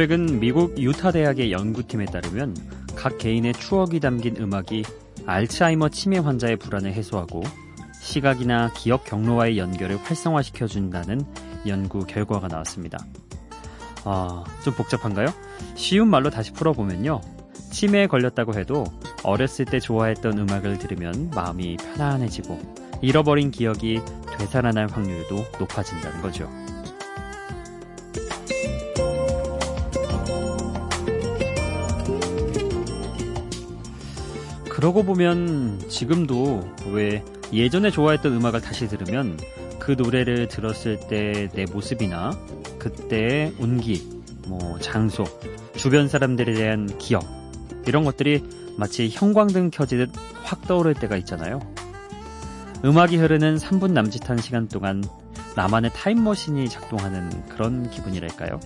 최근 미국 유타 대학의 연구팀에 따르면 각 개인의 추억이 담긴 음악이 알츠하이머 치매 환자의 불안을 해소하고 시각이나 기억 경로와의 연결을 활성화시켜 준다는 연구 결과가 나왔습니다. 아, 좀 복잡한가요? 쉬운 말로 다시 풀어보면요. 치매에 걸렸다고 해도 어렸을 때 좋아했던 음악을 들으면 마음이 편안해지고 잃어버린 기억이 되살아날 확률도 높아진다는 거죠. 그러고 보면 지금도 왜 예전에 좋아했던 음악을 다시 들으면 그 노래를 들었을 때 내 모습이나 그때의 운기, 뭐 장소, 주변 사람들에 대한 기억 이런 것들이 마치 형광등 켜지듯 확 떠오를 때가 있잖아요. 음악이 흐르는 3분 남짓한 시간 동안 나만의 타임머신이 작동하는 그런 기분이랄까요?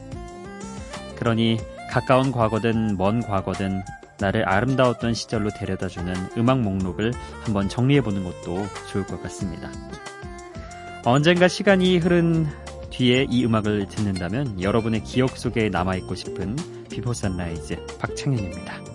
그러니 가까운 과거든 먼 과거든 나를 아름다웠던 시절로 데려다주는 음악 목록을 한번 정리해보는 것도 좋을 것 같습니다. 언젠가 시간이 흐른 뒤에 이 음악을 듣는다면 여러분의 기억 속에 남아있고 싶은 비포 선라이즈 박창현입니다.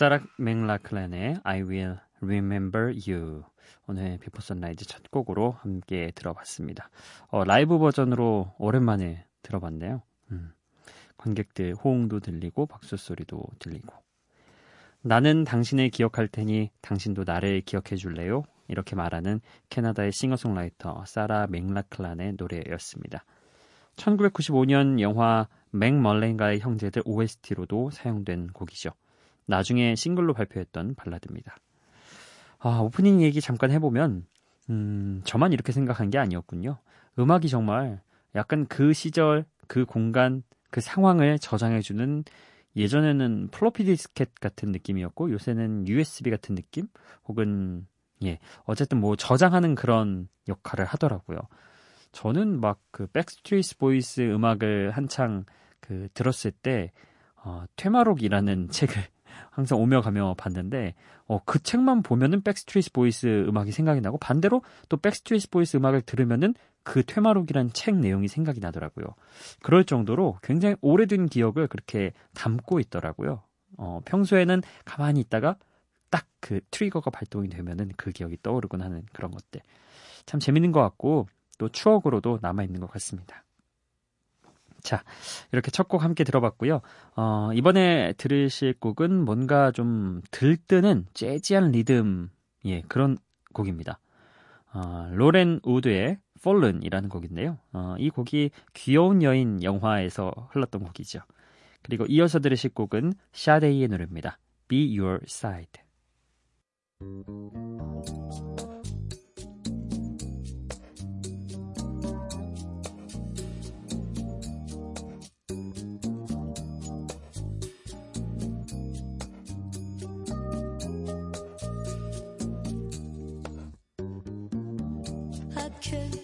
사라 맥라클랜의 I Will Remember You 오늘 비포 선라이즈 첫 곡으로 함께 들어봤습니다. 어, 라이브 버전으로 오랜만에 들어봤네요. 음, 관객들 호응도 들리고 박수 소리도 들리고 나는 당신을 기억할 테니 당신도 나를 기억해 줄래요? 이렇게 말하는 캐나다의 싱어송라이터 사라 맥라클란의 노래였습니다. 1995년 영화 맥멀렌가의 형제들 OST로도 사용된 곡이죠. 나중에 싱글로 발표했던 발라드입니다. 아, 오프닝 얘기 잠깐 해보면, 음, 저만 이렇게 생각한 게 아니었군요. 음악이 정말 약간 그 시절, 그 공간, 그 상황을 저장해주는 예전에는 플로피 디스켓 같은 느낌이었고 요새는 USB 같은 느낌? 혹은 예, 어쨌든 뭐 저장하는 그런 역할을 하더라고요. 저는 막 그 백스트리트 보이스 음악을 한창 그 들었을 때 어, 퇴마록이라는 책을 항상 오며 가며 봤는데 어, 그 책만 보면은 백스트리트 보이스 음악이 생각이 나고 반대로 또 백스트리트 보이스 음악을 들으면은 그 퇴마록이란 책 내용이 생각이 나더라고요. 그럴 정도로 굉장히 오래된 기억을 그렇게 담고 있더라고요. 어, 평소에는 가만히 있다가 딱 그 트리거가 발동이 되면은 그 기억이 떠오르곤 하는 그런 것들. 참 재밌는 것 같고 또 추억으로도 남아있는 것 같습니다. 자, 이렇게 첫 곡 함께 들어봤고요. 어, 이번에 들으실 곡은 뭔가 좀 들뜨는 재즈한 리듬, 예, 그런 곡입니다. 어, 로렌 우드의 Fallen이라는 곡인데요. 어, 이 곡이 귀여운 여인 영화에서 흘렀던 곡이죠. 그리고 이어서 들으실 곡은 샤데이의 노래입니다. Be Your Side. ocean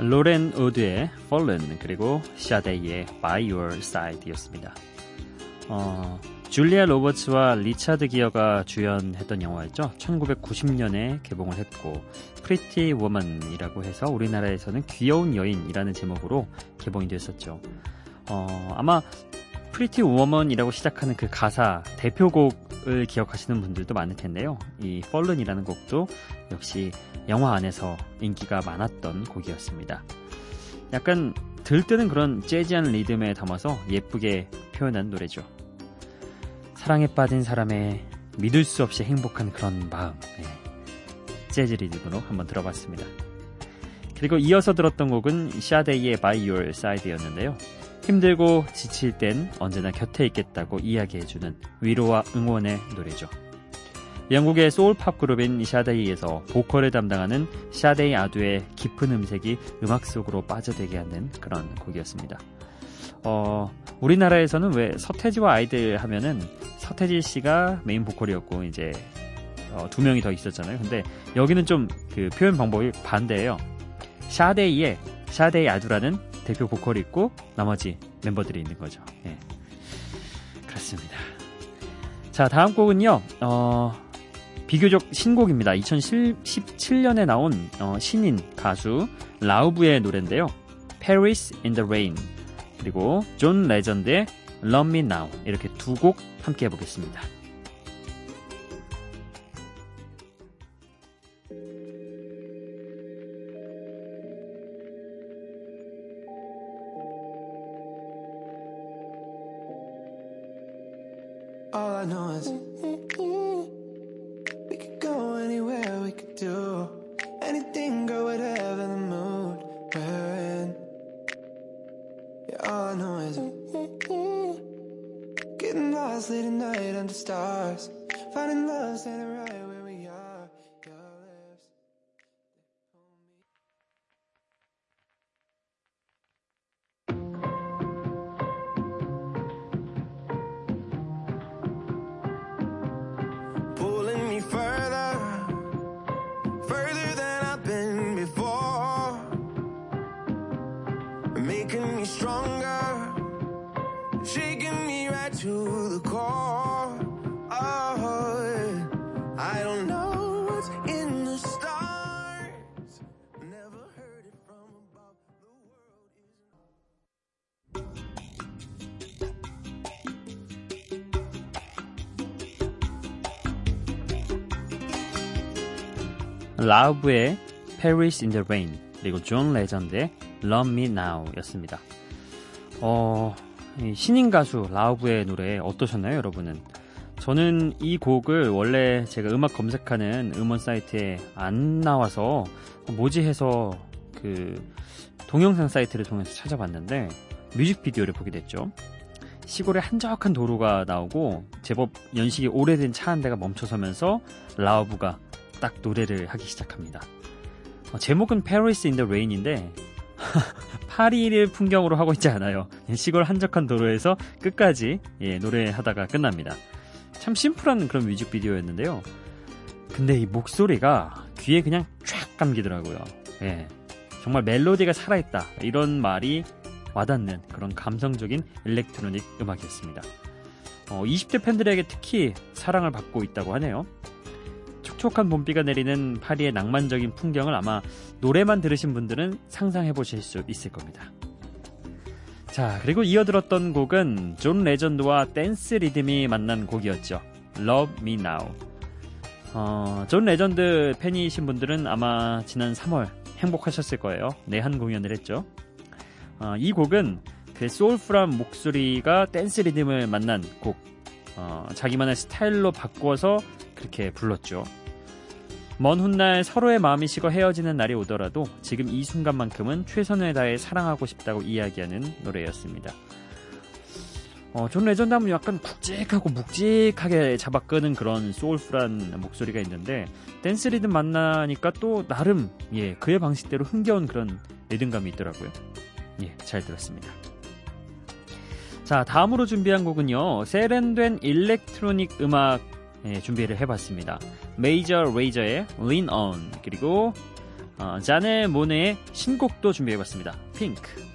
로렌 우드의 Fallen 그리고 샤데이의 By Your Side였습니다. 어, 줄리아 로버츠와 리차드 기어가 주연했던 영화였죠. 1990년에 개봉을 했고 Pretty Woman이라고 해서 우리나라에서는 귀여운 여인이라는 제목으로 개봉이 됐었죠. 어, 아마 Pretty Woman이라고 시작하는 그 가사 대표곡 을 기억하시는 분들도 많을 텐데요. 이 Fallen이라는 곡도 역시 영화 안에서 인기가 많았던 곡이었습니다. 약간 들뜨는 그런 재즈한 리듬에 담아서 예쁘게 표현한 노래죠. 사랑에 빠진 사람의 믿을 수 없이 행복한 그런 마음. 네. 재즈 리듬으로 한번 들어봤습니다. 그리고 이어서 들었던 곡은 샤데이의 By Your Side였는데요. 힘들고 지칠 땐 언제나 곁에 있겠다고 이야기해주는 위로와 응원의 노래죠. 영국의 soul pop 그룹인 샤데이에서 보컬을 담당하는 샤데이 아두의 깊은 음색이 음악 속으로 빠져들게 하는 그런 곡이었습니다. 어, 우리나라에서는 왜 서태지와 아이들 하면은 서태지 씨가 메인 보컬이었고 이제 어, 두 명이 더 있었잖아요. 근데 여기는 좀 그 표현 방법이 반대예요. 샤데이에 샤데이 아두라는 대표 보컬이 있고 나머지 멤버들이 있는 거죠. 네. 그렇습니다. 자 다음 곡은요. 어, 비교적 신곡입니다. 2017년에 나온 어, 신인 가수 라우브의 노래인데요. Paris in the Rain 그리고 존 레전드의 Love Me Now 이렇게 두 곡 함께 해보겠습니다. noise. 라우브의 Paris in the Rain 그리고 존 레전드의 Love Me Now 였습니다. 어, 이 신인 가수 라우브의 노래 어떠셨나요, 여러분은? 저는 이 곡을 원래 제가 음악 검색하는 음원 사이트에 안 나와서 뭐지 해서 그 동영상 사이트를 통해서 찾아봤는데 뮤직비디오를 보게 됐죠. 시골에 한적한 도로가 나오고 제법 연식이 오래된 차 한 대가 멈춰서면서 라우브가 딱 노래를 하기 시작합니다. 어, 제목은 Paris in the Rain인데 파리를 풍경으로 하고 있지 않아요. 시골 한적한 도로에서 끝까지 예, 노래하다가 끝납니다. 참 심플한 그런 뮤직비디오였는데요. 근데 이 목소리가 귀에 그냥 쫙 감기더라고요. 예, 정말 멜로디가 살아있다 이런 말이 와닿는 그런 감성적인 일렉트로닉 음악이었습니다. 어, 20대 팬들에게 특히 사랑을 받고 있다고 하네요. 촉촉한 봄비가 내리는 파리의 낭만적인 풍경을 아마 노래만 들으신 분들은 상상해 보실 수 있을 겁니다. 자, 그리고 이어 들었던 곡은 존 레전드와 댄스 리듬이 만난 곡이었죠. Love Me Now. 어, 존 레전드 팬이신 분들은 아마 지난 3월 행복하셨을 거예요. 내한 공연을 했죠. 어, 이 곡은 그 soulful한 목소리가 댄스 리듬을 만난 곡. 어, 자기만의 스타일로 바꿔서 그렇게 불렀죠. 먼 훗날 서로의 마음이 식어 헤어지는 날이 오더라도 지금 이 순간만큼은 최선을 다해 사랑하고 싶다고 이야기하는 노래였습니다. 어, 존 레전드 하면 약간 굵직하고 묵직하게 잡아 끄는 그런 soulful한 목소리가 있는데 댄스 리듬 만나니까 또 나름 예 그의 방식대로 흥겨운 그런 리듬감이 있더라고요. 예, 잘 들었습니다. 자, 다음으로 준비한 곡은요. 세련된 일렉트로닉 음악 예, 준비를 해봤습니다. 메이저 레이저의 Lean On 그리고 어, 자네 모네의 신곡도 준비해봤습니다. 핑크.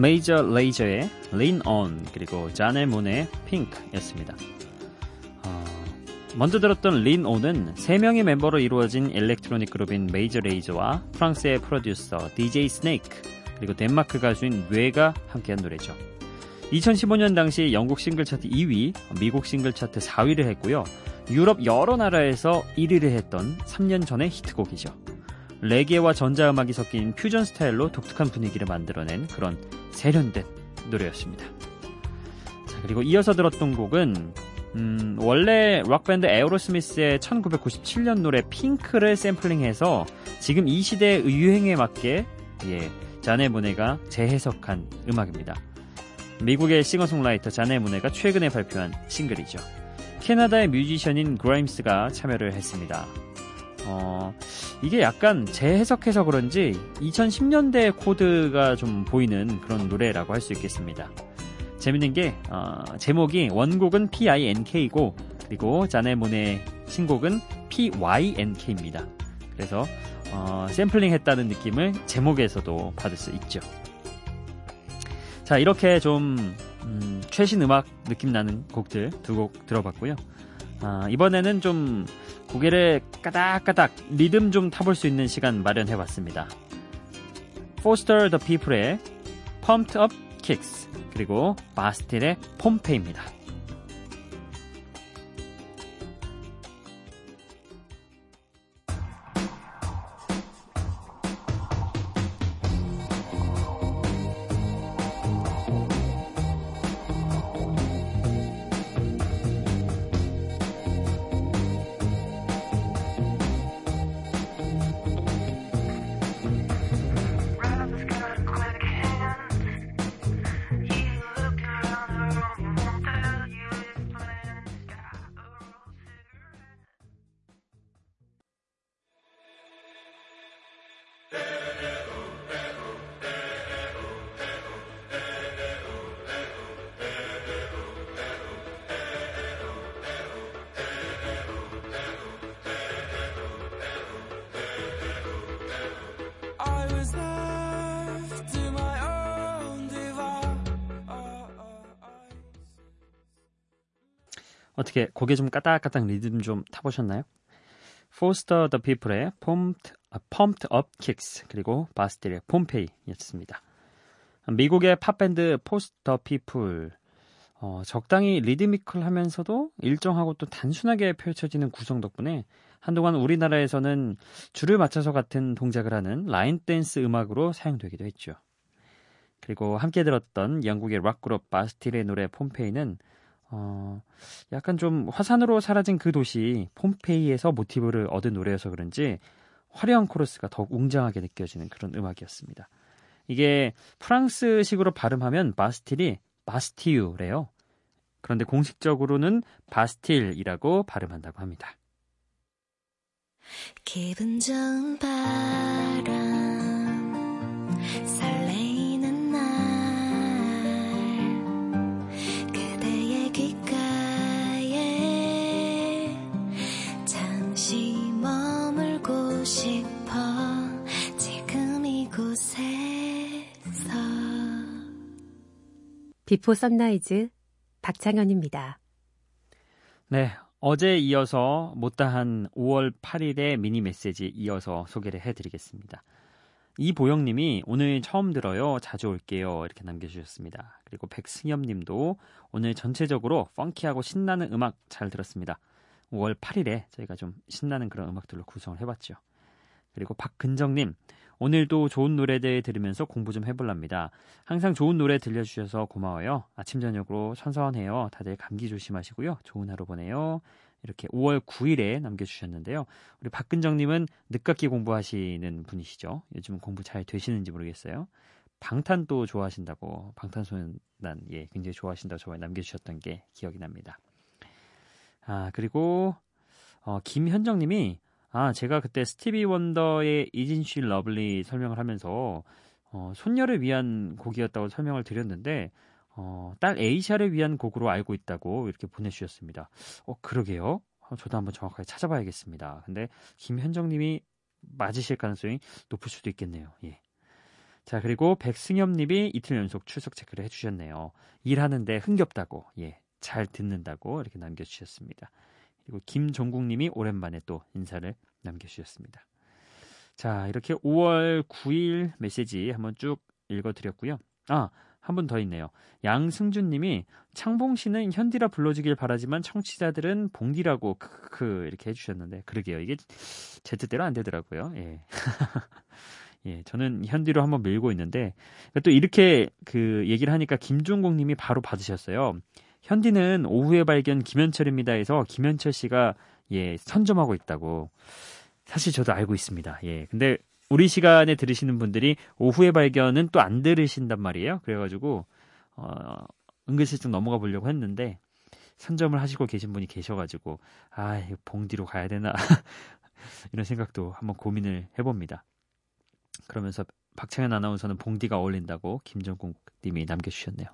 메이저 레이저의 Lean On 그리고 자넬 모네의 Pink였습니다. 어, 먼저 들었던 Lean On은 3명의 멤버로 이루어진 electronic 그룹인 메이저 레이저와 프랑스의 프로듀서 DJ 스네이크 그리고 덴마크 가수인 뫼가 함께한 노래죠. 2015년 당시 영국 싱글 차트 2위, 미국 싱글 차트 4위를 했고요. 유럽 여러 나라에서 1위를 했던 3년 전의 히트곡이죠. 레게와 전자음악이 섞인 퓨전 스타일로 독특한 분위기를 만들어낸 그런 세련된 노래였습니다. 자, 그리고 이어서 들었던 곡은 음, 원래 록밴드 에어로스미스의 1997년 노래 Pink를 샘플링해서 지금 이 시대의 유행에 맞게 예, 자넬 모네가 재해석한 음악입니다. 미국의 싱어송라이터 자넬 모네가 최근에 발표한 싱글이죠. 캐나다의 뮤지션인 그라임스가 참여를 했습니다. 어, 이게 약간 재해석해서 그런지 2010년대 코드가 좀 보이는 그런 노래라고 할 수 있겠습니다. 재밌는 게 어, 제목이 원곡은 PINK고 그리고 자네모네 신곡은 PYNK입니다. 그래서 어, 샘플링 했다는 느낌을 제목에서도 받을 수 있죠. 자 이렇게 좀 음, 최신 음악 느낌 나는 곡들 두 곡 들어봤고요. 아, 이번에는 좀 고개를 까닥까닥 리듬 좀 타볼 수 있는 시간 마련해봤습니다. Foster the People의 Pumped Up Kicks 그리고 바스틸의 폼페입니다. 어떻게 고개 좀 까딱까딱 리듬 좀 타보셨나요? Foster the People의 Pumped, Pumped Up Kicks 그리고 바스틸의 폼페이였습니다. 미국의 팝밴드 포스터 피플 어, 적당히 리드미컬하면서도 일정하고 또 단순하게 펼쳐지는 구성 덕분에 한동안 우리나라에서는 줄을 맞춰서 같은 동작을 하는 라인 댄스 음악으로 사용되기도 했죠. 그리고 함께 들었던 영국의 락 그룹 바스틸의 노래 폼페이는 어, 약간 좀 화산으로 사라진 그 도시 폼페이에서 모티브를 얻은 노래여서 그런지 화려한 코러스가 더욱 웅장하게 느껴지는 그런 음악이었습니다. 이게 프랑스식으로 발음하면 바스틸이 바스티유래요. 그런데 공식적으로는 바스틸이라고 발음한다고 합니다. 기분 좋은 바 비포 선라이즈 박창현입니다. 네, 어제 이어서 못다한 5월 8일의 미니 메시지 이어서 소개를 해드리겠습니다. 이보영님이 오늘 처음 들어요. 자주 올게요. 이렇게 남겨주셨습니다. 그리고 백승엽님도 오늘 전체적으로 펑키하고 신나는 음악 잘 들었습니다. 5월 8일에 저희가 좀 신나는 그런 음악들로 구성을 해봤죠. 그리고 박근정님 오늘도 좋은 노래들 들으면서 공부 좀 해볼랍니다. 항상 좋은 노래 들려주셔서 고마워요. 아침 저녁으로 선선해요. 다들 감기 조심하시고요. 좋은 하루 보내요. 이렇게 5월 9일에 남겨주셨는데요. 우리 박근정님은 늦깎이 공부하시는 분이시죠. 요즘 공부 잘 되시는지 모르겠어요. 방탄도 좋아하신다고 방탄소년단 예 굉장히 좋아하신다고 저번에 남겨주셨던 게 기억이 납니다. 아 그리고 어, 김현정님이 아 제가 그때 스티비 원더의 Isn't She Lovely 설명을 하면서 어, 손녀를 위한 곡이었다고 설명을 드렸는데 어, 딸 에이샤를 위한 곡으로 알고 있다고 이렇게 보내주셨습니다. 어, 그러게요. 어, 저도 한번 정확하게 찾아봐야겠습니다. 근데 김현정님이 맞으실 가능성이 높을 수도 있겠네요. 예. 자, 그리고 백승엽님이 이틀 연속 출석 체크를 해주셨네요. 일하는데 흥겹다고, 예, 잘 듣는다고 이렇게 남겨주셨습니다. 그리고 김종국님이 오랜만에 또 인사를 남겨주셨습니다. 자, 이렇게 5월 9일 메시지 한번 쭉 읽어드렸고요. 아, 한 분 더 있네요. 양승준 님이 창봉 씨는 현디라 불러주길 바라지만 청취자들은 봉디라고 크크 이렇게 해주셨는데 그러게요. 이게 제 뜻대로 안 되더라고요. 예. 예, 저는 현디로 한번 밀고 있는데 또 이렇게 그 얘기를 하니까 김종국 님이 바로 받으셨어요. 현디는 오후에 발견 김현철입니다 해서 김현철 씨가 예, 선점하고 있다고. 사실 저도 알고 있습니다. 예. 근데 우리 시간에 들으시는 분들이 오후에 발견은 또 안 들으신단 말이에요. 그래가지고 어, 은근슬쩍 넘어가 보려고 했는데 선점을 하시고 계신 분이 계셔가지고 아 봉디로 가야 되나 이런 생각도 한번 고민을 해봅니다. 그러면서 박창현 아나운서는 봉디가 어울린다고 김정국 님이 남겨주셨네요.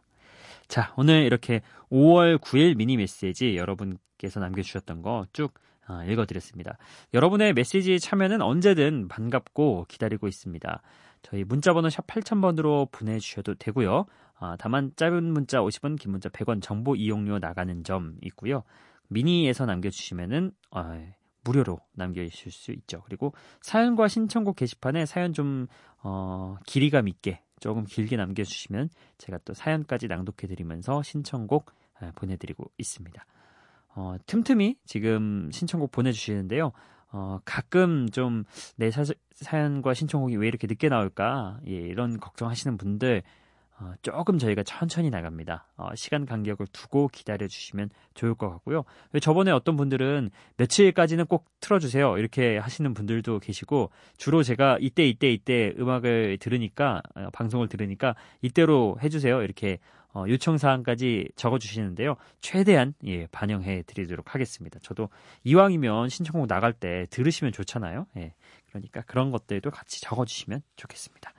자, 오늘 이렇게 5월 9일 미니 메시지 여러분께서 남겨주셨던 거쭉 어, 읽어드렸습니다. 여러분의 메시지 참여는 언제든 반갑고 기다리고 있습니다. 저희 문자번호 샵 8000번으로 보내주셔도 되고요. 아, 다만 짧은 문자 50원, 긴 문자 100원 정보 이용료 나가는 점 있고요. 미니에서 남겨주시면은 어, 무료로 남겨주실 수 있죠. 그리고 사연과 신청곡 게시판에 사연 좀 어, 길이감 있게 조금 길게 남겨주시면 제가 또 사연까지 낭독해드리면서 신청곡 보내드리고 있습니다. 어, 틈틈이 지금 신청곡 보내주시는데요. 어, 가끔 좀 내 사연과 신청곡이 왜 이렇게 늦게 나올까? 예, 이런 걱정하시는 분들 어, 조금 저희가 천천히 나갑니다. 어, 시간 간격을 두고 기다려 주시면 좋을 것 같고요. 저번에 어떤 분들은 며칠까지는 꼭 틀어주세요. 이렇게 하시는 분들도 계시고, 주로 제가 이때, 이때, 이때 음악을 들으니까, 어, 방송을 들으니까, 이때로 해주세요. 이렇게 어, 요청 사항까지 적어주시는데요. 최대한 예, 반영해 드리도록 하겠습니다. 저도 이왕이면 신청곡 나갈 때 들으시면 좋잖아요. 예, 그러니까 그런 것들도 같이 적어주시면 좋겠습니다.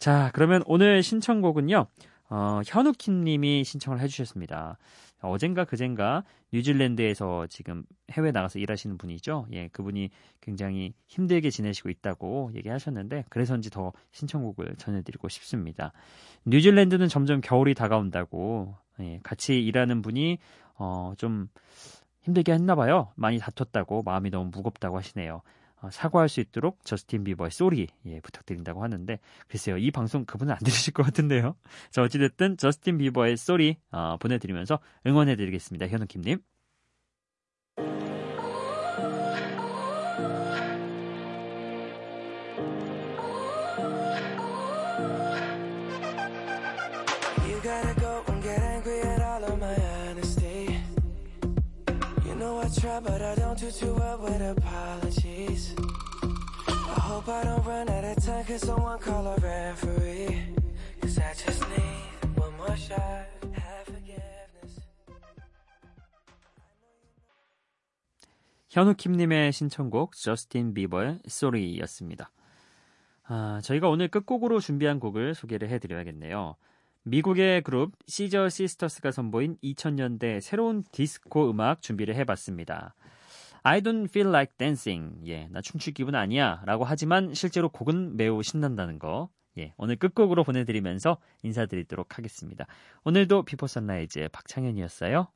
자, 그러면 오늘 신청곡은요. 어, 현우킴 님이 신청을 해주셨습니다. 어젠가 그젠가 뉴질랜드에서 지금 해외 나가서 일하시는 분이죠. 예, 그분이 굉장히 힘들게 지내시고 있다고 얘기하셨는데 그래서인지 더 신청곡을 전해드리고 싶습니다. 뉴질랜드는 점점 겨울이 다가온다고 예, 같이 일하는 분이 어, 좀 힘들게 했나 봐요. 많이 다퉜다고 마음이 너무 무겁다고 하시네요. 어, 사과할 수 있도록 저스틴 비버의 Sorry 예, 부탁드린다고 하는데 글쎄요 이 방송 그분은 안 들으실 것 같은데요. 자 어찌됐든 저스틴 비버의 Sorry 어, 보내드리면서 응원해드리겠습니다. 현우킴님. Try, but I don't do too well with apologies. I hope I don't run out of time, cause someone call a referee. Cause I just need one more shot. 현우킴님의 신청곡 저스틴 비버의 Sorry였습니다. 아, 저희가 오늘 끝곡으로 준비한 곡을 소개를 해드려야겠네요. 미국의 그룹 시저 시스터스가 선보인 2000년대 새로운 디스코 음악 준비를 해봤습니다. I don't feel like dancing. 예, 나 춤출 기분 아니야. 라고 하지만 실제로 곡은 매우 신난다는 거. 예, 오늘 끝곡으로 보내드리면서 인사드리도록 하겠습니다. 오늘도 비포 선라이즈 박창현이었어요.